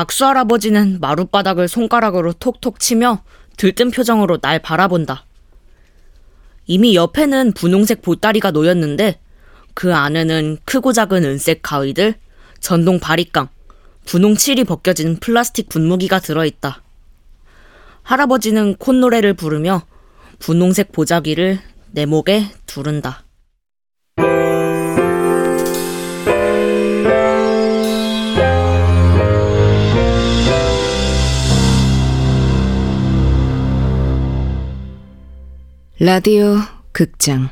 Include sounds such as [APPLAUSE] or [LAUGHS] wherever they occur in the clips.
박수 할아버지는 마룻바닥을 손가락으로 톡톡 치며 들뜬 표정으로 날 바라본다. 이미 옆에는 분홍색 보따리가 놓였는데 그 안에는 크고 작은 은색 가위들, 전동 바리깡, 분홍 칠이 벗겨진 플라스틱 분무기가 들어있다. 할아버지는 콧노래를 부르며 분홍색 보자기를 내 목에 두른다. 라디오 극장.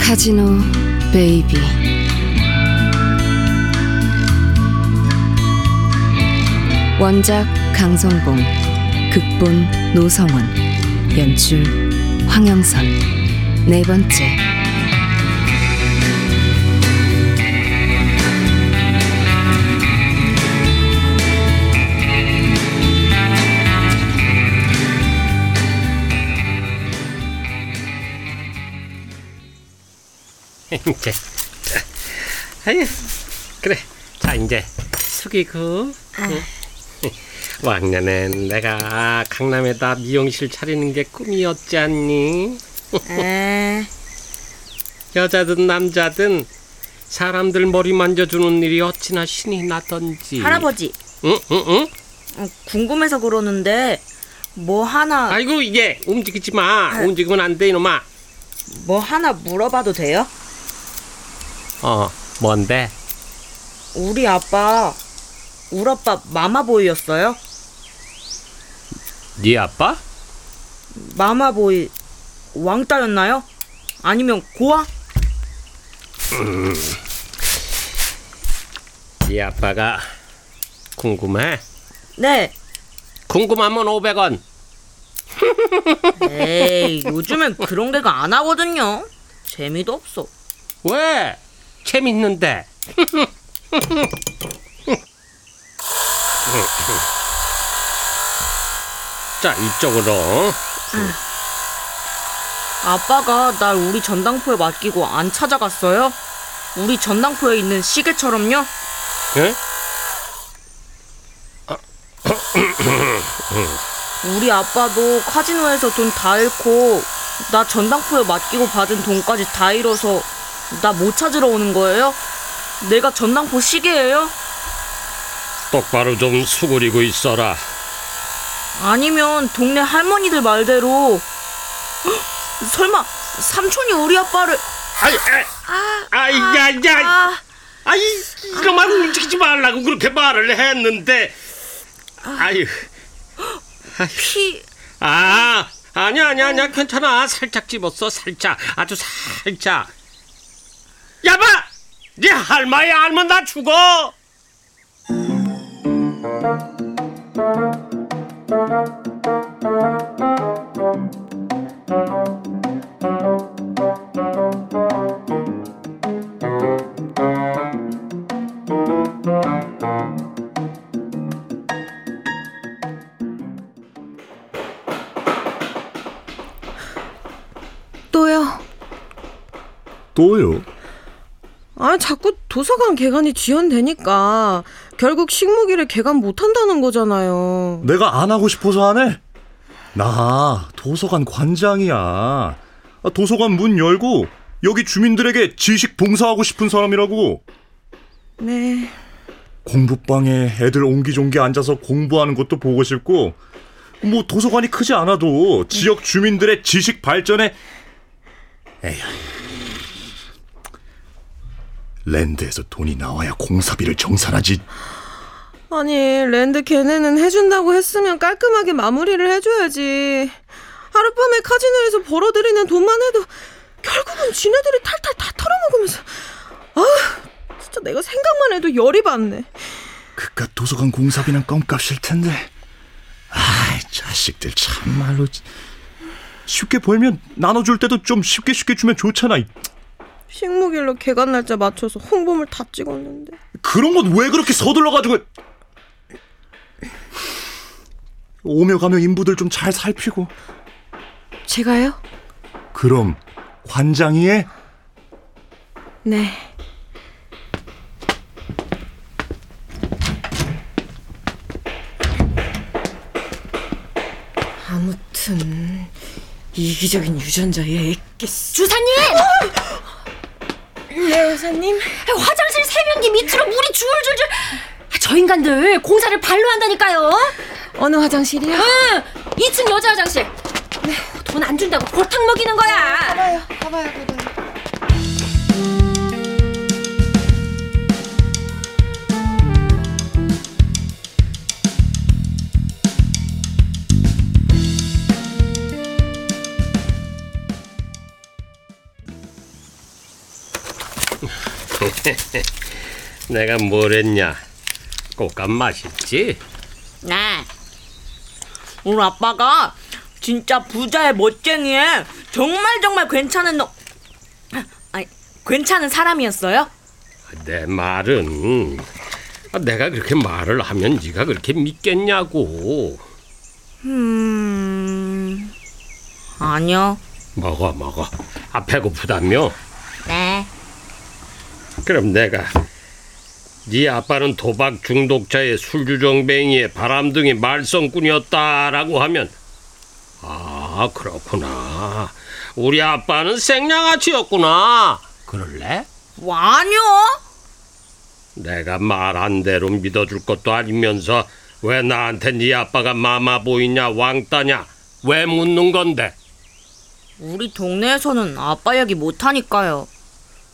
카지노 베이비. 원작 강성봉 극본 노성원 연출 황영선. 네 번째. [LAUGHS] 이제. 아유 그래. 자 이제. 숙이고. 응. 왕년엔 내가 강남에다 미용실 차리는 게 꿈이었지 않니? 에, 여자든 남자든 사람들 머리 만져주는 일이 어찌나 신이 나던지 할아버지, 응? 응? 응? 어, 궁금해서 그러는데 뭐 하나 아이고 이게 움직이지 마 움직이면 안 돼 이놈아 뭐 하나 물어봐도 돼요? 어 뭔데? 우리 아빠, 우리 아빠 마마보이였어요? 네 아빠? 마마보이 왕따였나요? 아니면 고아? 네 아빠가 궁금해? 네. 궁금하면 500원 [LAUGHS] 에이, 요즘엔 그런 개가 안 하거든요. 재미도 없어. 왜? 재밌는데 [LAUGHS] [LAUGHS] 자 이쪽으로 아빠가 날 우리 전당포에 맡기고 안 찾아갔어요? 우리 전당포에 있는 시계처럼요? 응? [COUGHS] 우리 아빠도 카지노에서 돈 다 잃고 나 전당포에 맡기고 받은 돈까지 다 잃어서 나 못 찾으러 오는 거예요? 내가 전당포 시계예요? 똑바로 좀 수그리고 있어라 아니면 동네 할머니들 말대로 헉, 설마 삼촌이 우리 아빠를 아이 아이 아이 야, 아, 아 이 이거만 움직이지 말라고 그렇게 말을 했는데. 아유. 피. 아 아니야 아니야 아니야. 괜찮아. 살짝 집었어 살짝. 아주 살짝. 야봐! 네 할머니 알면 나 죽어 또요 또요? 아, 자꾸 도서관 개관이 지연되니까 결국 식목일에 개관 못 한다는 거잖아요. 내가 안 하고 싶어서 하네? 나 도서관 관장이야. 아, 도서관 문 열고 여기 주민들에게 지식 봉사하고 싶은 사람이라고. 네. 공부방에 애들 옹기종기 앉아서 공부하는 것도 보고 싶고 뭐 도서관이 크지 않아도 지역 주민들의 지식 발전에 에휴 랜드에서 돈이 나와야 공사비를 정산하지 아니, 랜드 걔네는 해준다고 했으면 깔끔하게 마무리를 해줘야지. 하룻밤에 카지노에서 벌어들이는 돈만 해도 결국은 지네들이 탈탈 다 털어먹으면서. 아, 진짜 내가 생각만 해도 열이 받네. 그깟 도서관 공사비는 껌값일 텐데 아이 자식들 참말로 쉽게 벌면 나눠줄 때도 좀 쉽게 쉽게 주면 좋잖아 식목일로 개간 날짜 맞춰서 홍보물 다 찍었는데. 그런 건 왜 그렇게 서둘러가지고 오며 가며 인부들 좀 잘 살피고 제가요? 그럼 관장이 해? 네. 아무튼 이기적인 유전자의 애기스. 주사님! 네 여사님. 화장실 세면기 밑으로 물이 줄줄줄. 저 인간들 공사를 발로 한다니까요. 어느 화장실이요? 응, 2층 여자 화장실. 돈안 준다고 골탕 먹이는 거야. 가봐요, 가봐요, 가봐요. [LAUGHS] 내가 뭘 했냐? 꽃감 맛있지? 네. 우리 아빠가 진짜 부자의 멋쟁이에 정말 정말 괜찮은 놈. 아니, 괜찮은 사람이었어요? 내 말은 아, 내가 그렇게 말을 하면 네가 그렇게 믿겠냐고. 음. 아니요. 먹어 먹어. 아 배고프다며? 네. 그럼 내가 네 아빠는 도박 중독자의 술주정뱅이의 바람둥이 말썽꾼이었다라고 하면 아 그렇구나. 우리 아빠는 생양아치였구나. 그럴래? 뭐, 아니요. 내가 말한 대로 믿어줄 것도 아니면서 왜 나한테 네 아빠가 마마 보이냐 왕따냐 왜 묻는 건데? 우리 동네에서는 아빠 얘기 못하니까요.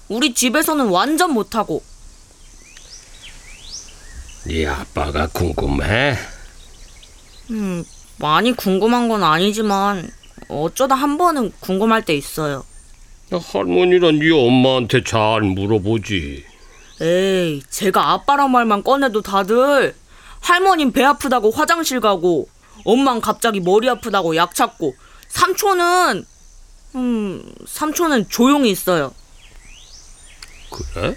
우리 집에서는 완전 못하고. 네 아빠가 궁금해? 음, 많이 궁금한 건 아니지만 어쩌다 한 번은 궁금할 때 있어요. 할머니랑 네 엄마한테 잘 물어보지. 에이, 제가 아빠란 말만 꺼내도 다들 할머님 배 아프다고 화장실 가고 엄만 갑자기 머리 아프다고 약 찾고 삼촌은 음, 삼촌은 조용히 있어요. 그래?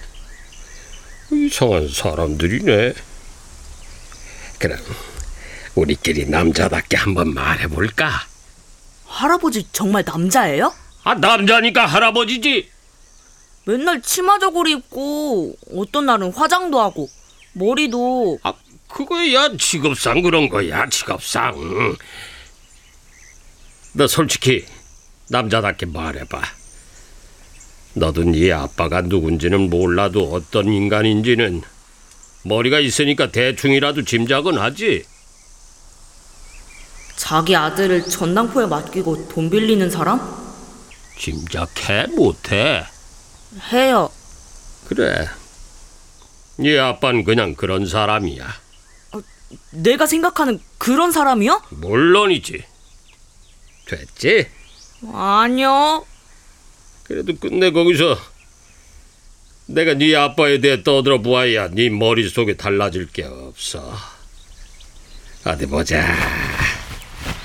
이상한 사람들이네. 그럼 우리끼리 남자답게 한번 말해볼까? 할아버지 정말 남자예요? 아 남자니까 할아버지지. 맨날 치마 저고리 입고 어떤 날은 화장도 하고 머리도 아 그거야 직업상 그런 거야 직업상. 너 솔직히 남자답게 말해봐. 너도 네 아빠가 누군지는 몰라도 어떤 인간인지는 머리가 있으니까 대충이라도 짐작은 하지. 자기 아들을 전당포에 맡기고 돈 빌리는 사람? 짐작해 못해. 해요. 그래. 네 아빠는 그냥 그런 사람이야. 내가 생각하는 그런 사람이요? 물론이지. 됐지? 아니요. 그래도 끝내 거기서 내가 네 아빠에 대해 떠들어 보아야 네 머릿속에 달라질 게 없어. 어디 보자.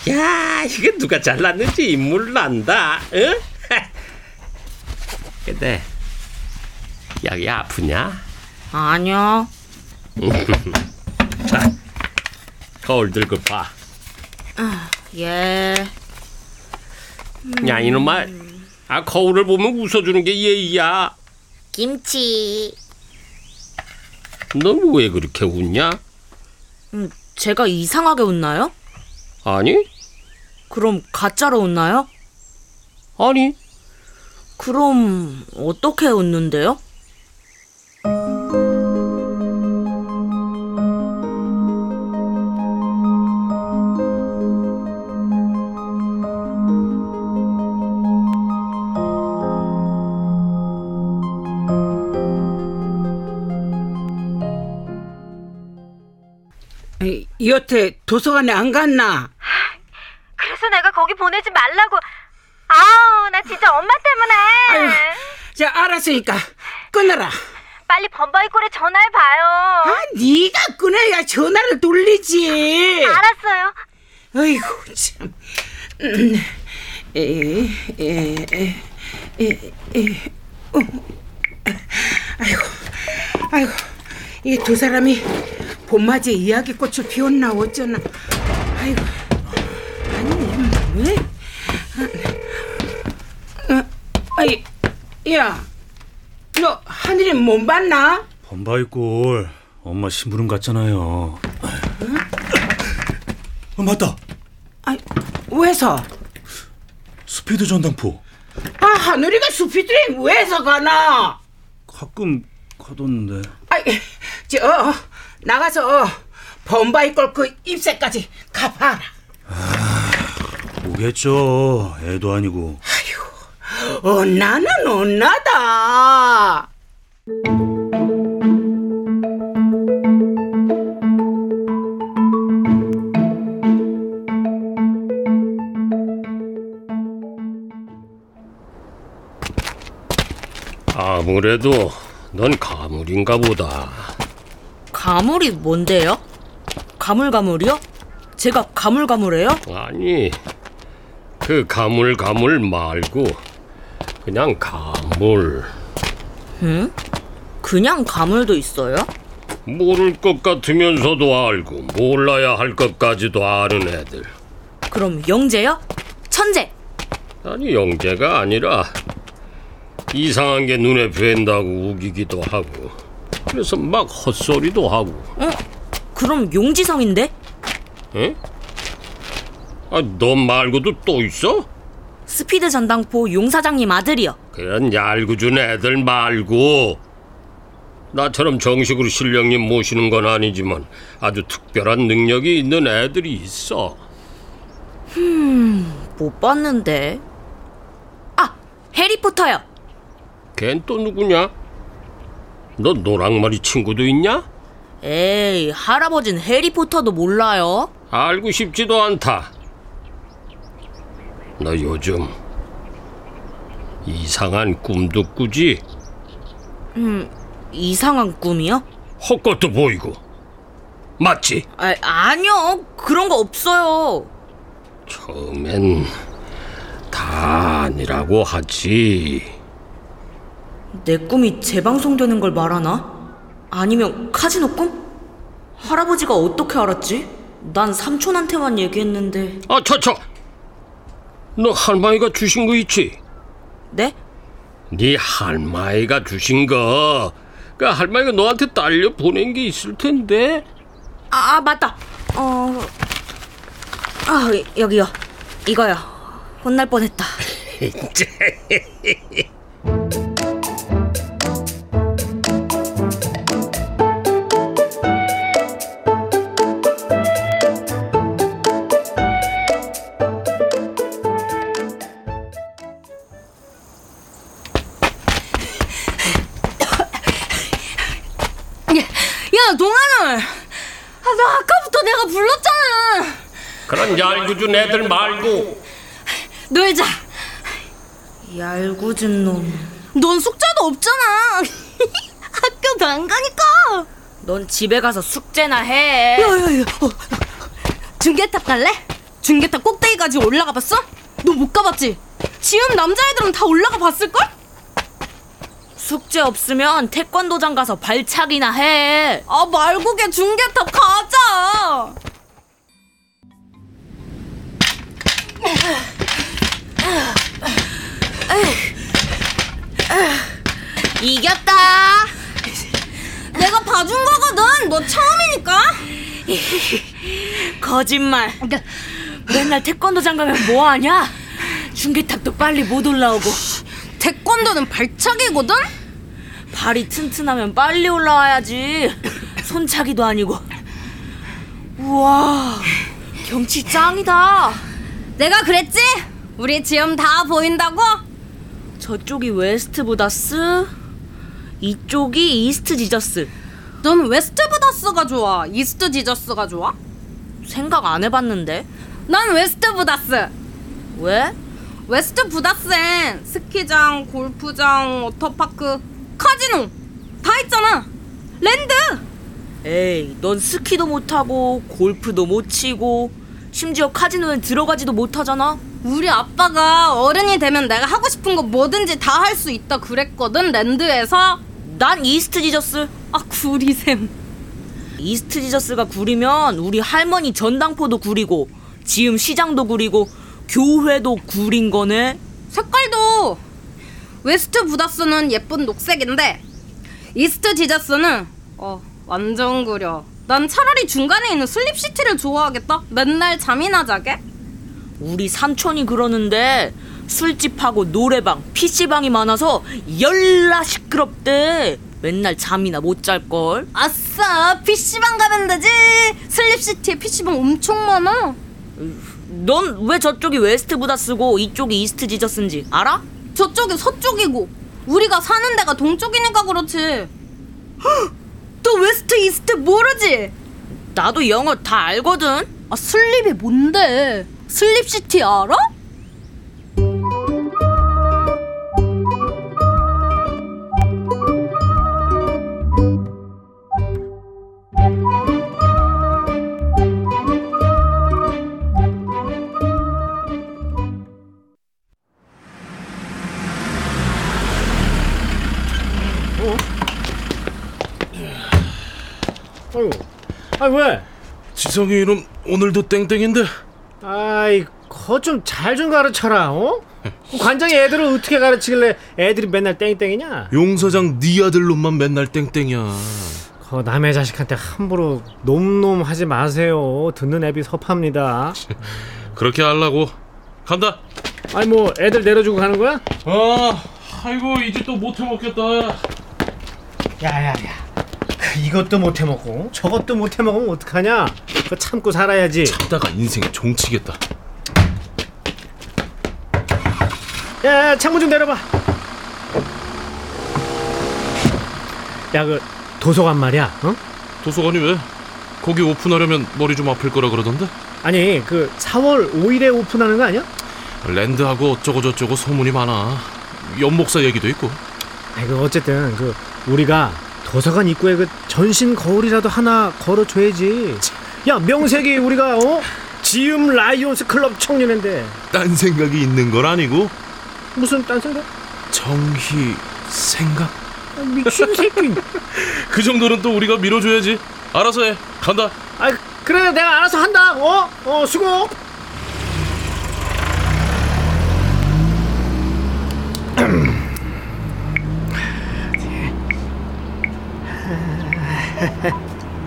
야, 이거 누가 잘랐는지 인물 난다. 응? [LAUGHS] 근데 여기 아프냐? 아니요. [LAUGHS] 자, 거울 들고 봐. 예. 야, 이놈아. 아, 거울을 보면 웃어주는 게 예의야. 김치. 넌 왜 그렇게 웃냐? 음, 제가 이상하게 웃나요? 아니? 그럼 가짜로 웃나요? 아니. 그럼 어떻게 웃는데요? 여태 도서관에 안 갔나? 그래서 내가 거기 보내지 말라고. 아우, 나 진짜 엄마 때문에. 아유, 자 알았으니까 끊어라. 빨리 범바이콜에 전화해봐요. 아, 네가 끊어야 전화를 돌리지. 알았어요. 아이고 참. 음, 에, 에, 에, 에, 에. 아이고, 이 두 사람이 봄맞이 이야기꽃을 피웠나 어쩌나. 아이고, 아니 왜? 어, 아이, 야, 너 하늘이 못 봤나? 범바이꼴 엄마 심부름 갔잖아요. 어, 맞다. 아이, 왜서? 스피드 전당포. 아, 하늘이가 수피드에 왜서 가나? 가끔 가뒀는데. 아이, 저 나가서 범바이 꼴그 입새까지 갚아라. 오겠죠. 애도 아니고. 언나는 언나다. 아무래도 넌 가물인가 보다. 가물이 뭔데요? 가물가물이요? 제가 가물가물해요? 아니, 그 가물 가물 말고 그냥 가물. 그냥 가물도 있어요? 모를 것 같으면서도 알고 몰라야 할 것까지도 아는 애들. 그럼 영재요? 천재! 아니 영재가 아니라 이상한 게 눈에 뵌다고 우기기도 하고 그래서 막 헛소리도 하고 어? 그럼 용지성인데? 응? 아, 너 말고도 또 있어? 스피드 전당포 용 사장님 아들이요. 그런 얄궂은 애들 말고 나처럼 정식으로 신령님 모시는 건 아니지만 아주 특별한 능력이 있는 애들이 있어 못 봤는데. 아! 해리포터요! 걘 또 누구냐? 너 노랑머리 친구도 있냐? 에이, 할아버진 해리포터도 몰라요. 알고 싶지도 않다. 너 요즘 이상한 꿈도 꾸지? 이상한 꿈이요? 헛것도 보이고 맞지? 아, 아니요. 그런 거 없어요. 처음엔 다 아니라고 하지. 내 꿈이 재방송되는 걸 말하나? 아니면 카지노 꿈? 할아버지가 어떻게 알았지? 난 삼촌한테만 얘기했는데. 아, 저저. 너 할머니가 주신 거 있지? 네? 네 할머니가 주신 거. 그 할머니가 너한테 딸려 보낸 게 있을 텐데. 아, 아, 맞다. 어. 아, 여기요. 이거요. 혼날 뻔했다. [LAUGHS] 얄궂은 애들 말고. 놀자! 얄궂은 놈. 넌 숙제도 없잖아! [LAUGHS] 학교도 안 가니까! 넌 집에 가서 숙제나 해. 야야야 어. 중계탑 갈래? 중계탑 꼭대기까지 올라가 봤어? 너 못 가봤지? 지금 남자애들은 다 올라가 봤을걸? 숙제 없으면 태권도장 가서 발차기나 해. 아 말고 걔 중계탑 가자 이겼다. 내가 봐준 거거든 너 처음이니까 거짓말. 맨날 태권도장 가면 뭐 하냐? 중계탑도 빨리 못 올라오고 태권도는 발차기거든? 발이 튼튼하면 빨리 올라와야지. 손차기도 아니고. 우와, 경치 짱이다. 내가 그랬지? 우리 지금 다 보인다고? 저쪽이 웨스트 부다스, 이쪽이 이스트 지저스. 넌 웨스트 부다스가 좋아 이스트 지저스가 좋아? 생각 안 해봤는데. 난 웨스트 부다스 왜? 웨스트 부다스엔 스키장, 골프장, 워터파크, 카지노 다 있잖아. 랜드. 에이, 넌 스키도 못하고 골프도 못 치고 심지어 카지노엔 들어가지도 못하잖아. 우리 아빠가 어른이 되면 내가 하고 싶은 거 뭐든지 다 할 수 있다 그랬거든 랜드에서 난 이스트 지저스. 아 구리샘 이스트 지저스가 구리면 우리 할머니 전당포도 구리고 지금 시장도 구리고 교회도 구린 거네. 색깔도 웨스트 부다스는 예쁜 녹색인데 이스트 지저스는 어 완전 구려 난 차라리 중간에 있는 Sleep City를 좋아하겠다 맨날 잠이나 자게 우리 삼촌이 그러는데 술집하고 노래방, PC방이 많아서 열나 시끄럽대. 맨날 잠이나 못 잘걸. 아싸 PC방 가면 되지 Sleep City에 PC방 엄청 많아 넌 왜 저쪽이 West Buddhas고 이쪽이 East Jesus인지 알아? 저쪽이 서쪽이고 우리가 사는 데가 동쪽이니까 그렇지 헉! [LAUGHS] 너 west east 모르지? 나도 영어 다 알거든. 아 sleep이 뭔데 Sleep City 알아? 아유, 아 왜? 지성이 이름 오늘도 땡땡인데 아이, 거좀 잘좀 가르쳐라, 어? 그 관장이 애들을 어떻게 가르치길래 애들이 맨날 땡땡이냐? 용사장 네 아들 놈만 맨날 땡땡이야 그 남의 자식한테 함부로 놈놈 하지 마세요. 듣는 애비 섭합니다. [LAUGHS] 그렇게 하려고 간다 아니 뭐 애들 내려주고 가는 거야? 아 아이고 이제 또 못해 먹겠다 야야야. 그 이것도 못 해 먹고 저것도 못 해 먹으면 어떡하냐? 그거 참고 살아야지. 하다가 인생 종치겠다 야, 야, 창문 좀 내려봐. 야, 그 도서관 말이야. 어? 도서관이 왜? 거기 오픈하려면 머리 좀 아플 거라 그러던데 아니, 그 4월 5일에 오픈하는 거 아니야? 랜드하고 어쩌고 저쩌고 소문이 많아 연목사 얘기도 있고 아이 그 어쨌든 그 우리가 도서관 입구에 그 전신 거울이라도 하나 걸어줘야지. 야 명색이 우리가 어 지음 라이온스 클럽 청년인데 딴 생각이 있는 건 아니고 무슨 딴 생각? 정희 생각? 아, 미친 새끼. [LAUGHS] 그 정도는 또 우리가 밀어줘야지 알아서 해 간다 아 그래 내가 알아서 한다. 어? 어 수고.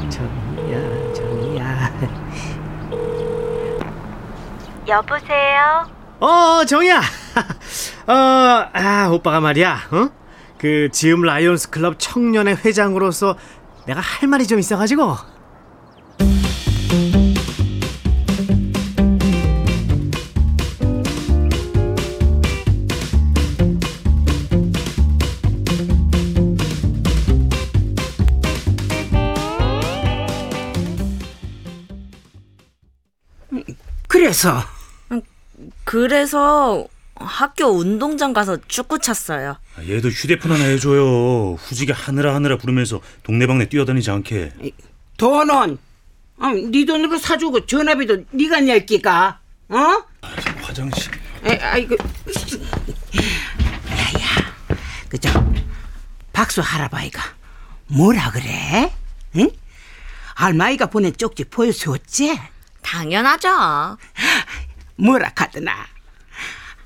정이야 정이야. 여보세요? 어 정이야. [LAUGHS] 어 아 오빠가 말이야. 어? 그 지음 라이온스 클럽 청년의 회장으로서 내가 할 말이 좀 있어가지고. 그래서 그래서 학교 운동장 가서 축구 찼어요. 아, 얘도 휴대폰 하나 해줘요. 후지게 하느라 하느라 부르면서 동네방네 뛰어다니지 않게. 돈은 어, 네 돈으로 사주고 전화비도 네가 낼 끼까 어? 화장실. 에, 아이고 야야 그저 박수 할아버지가 뭐라 그래? 응? 할머니가 보낸 쪽지 보여줬지? 당연하죠. 뭐라 카드나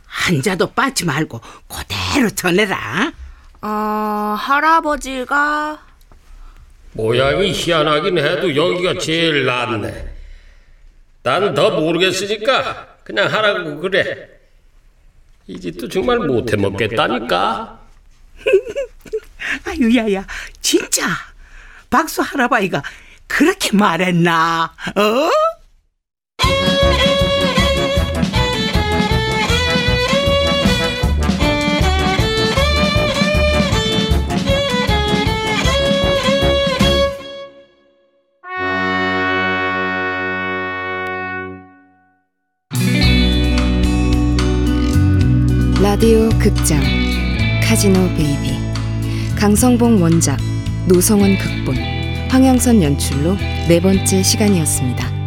한자도 빠지 말고 그대로 전해라 어, 할아버지가 모양이 희한하긴 해도 여기가 제일 낫네. 난 더 모르겠으니까 그냥 하라고 그래. 이 집도 정말 못해 먹겠다니까. [LAUGHS] 아유 야야 진짜 박수 할아버지가 그렇게 말했나? 어? 극장 카지노 베이비 강성봉 원작 노성원 극본 황영선 연출로 네 번째 시간이었습니다.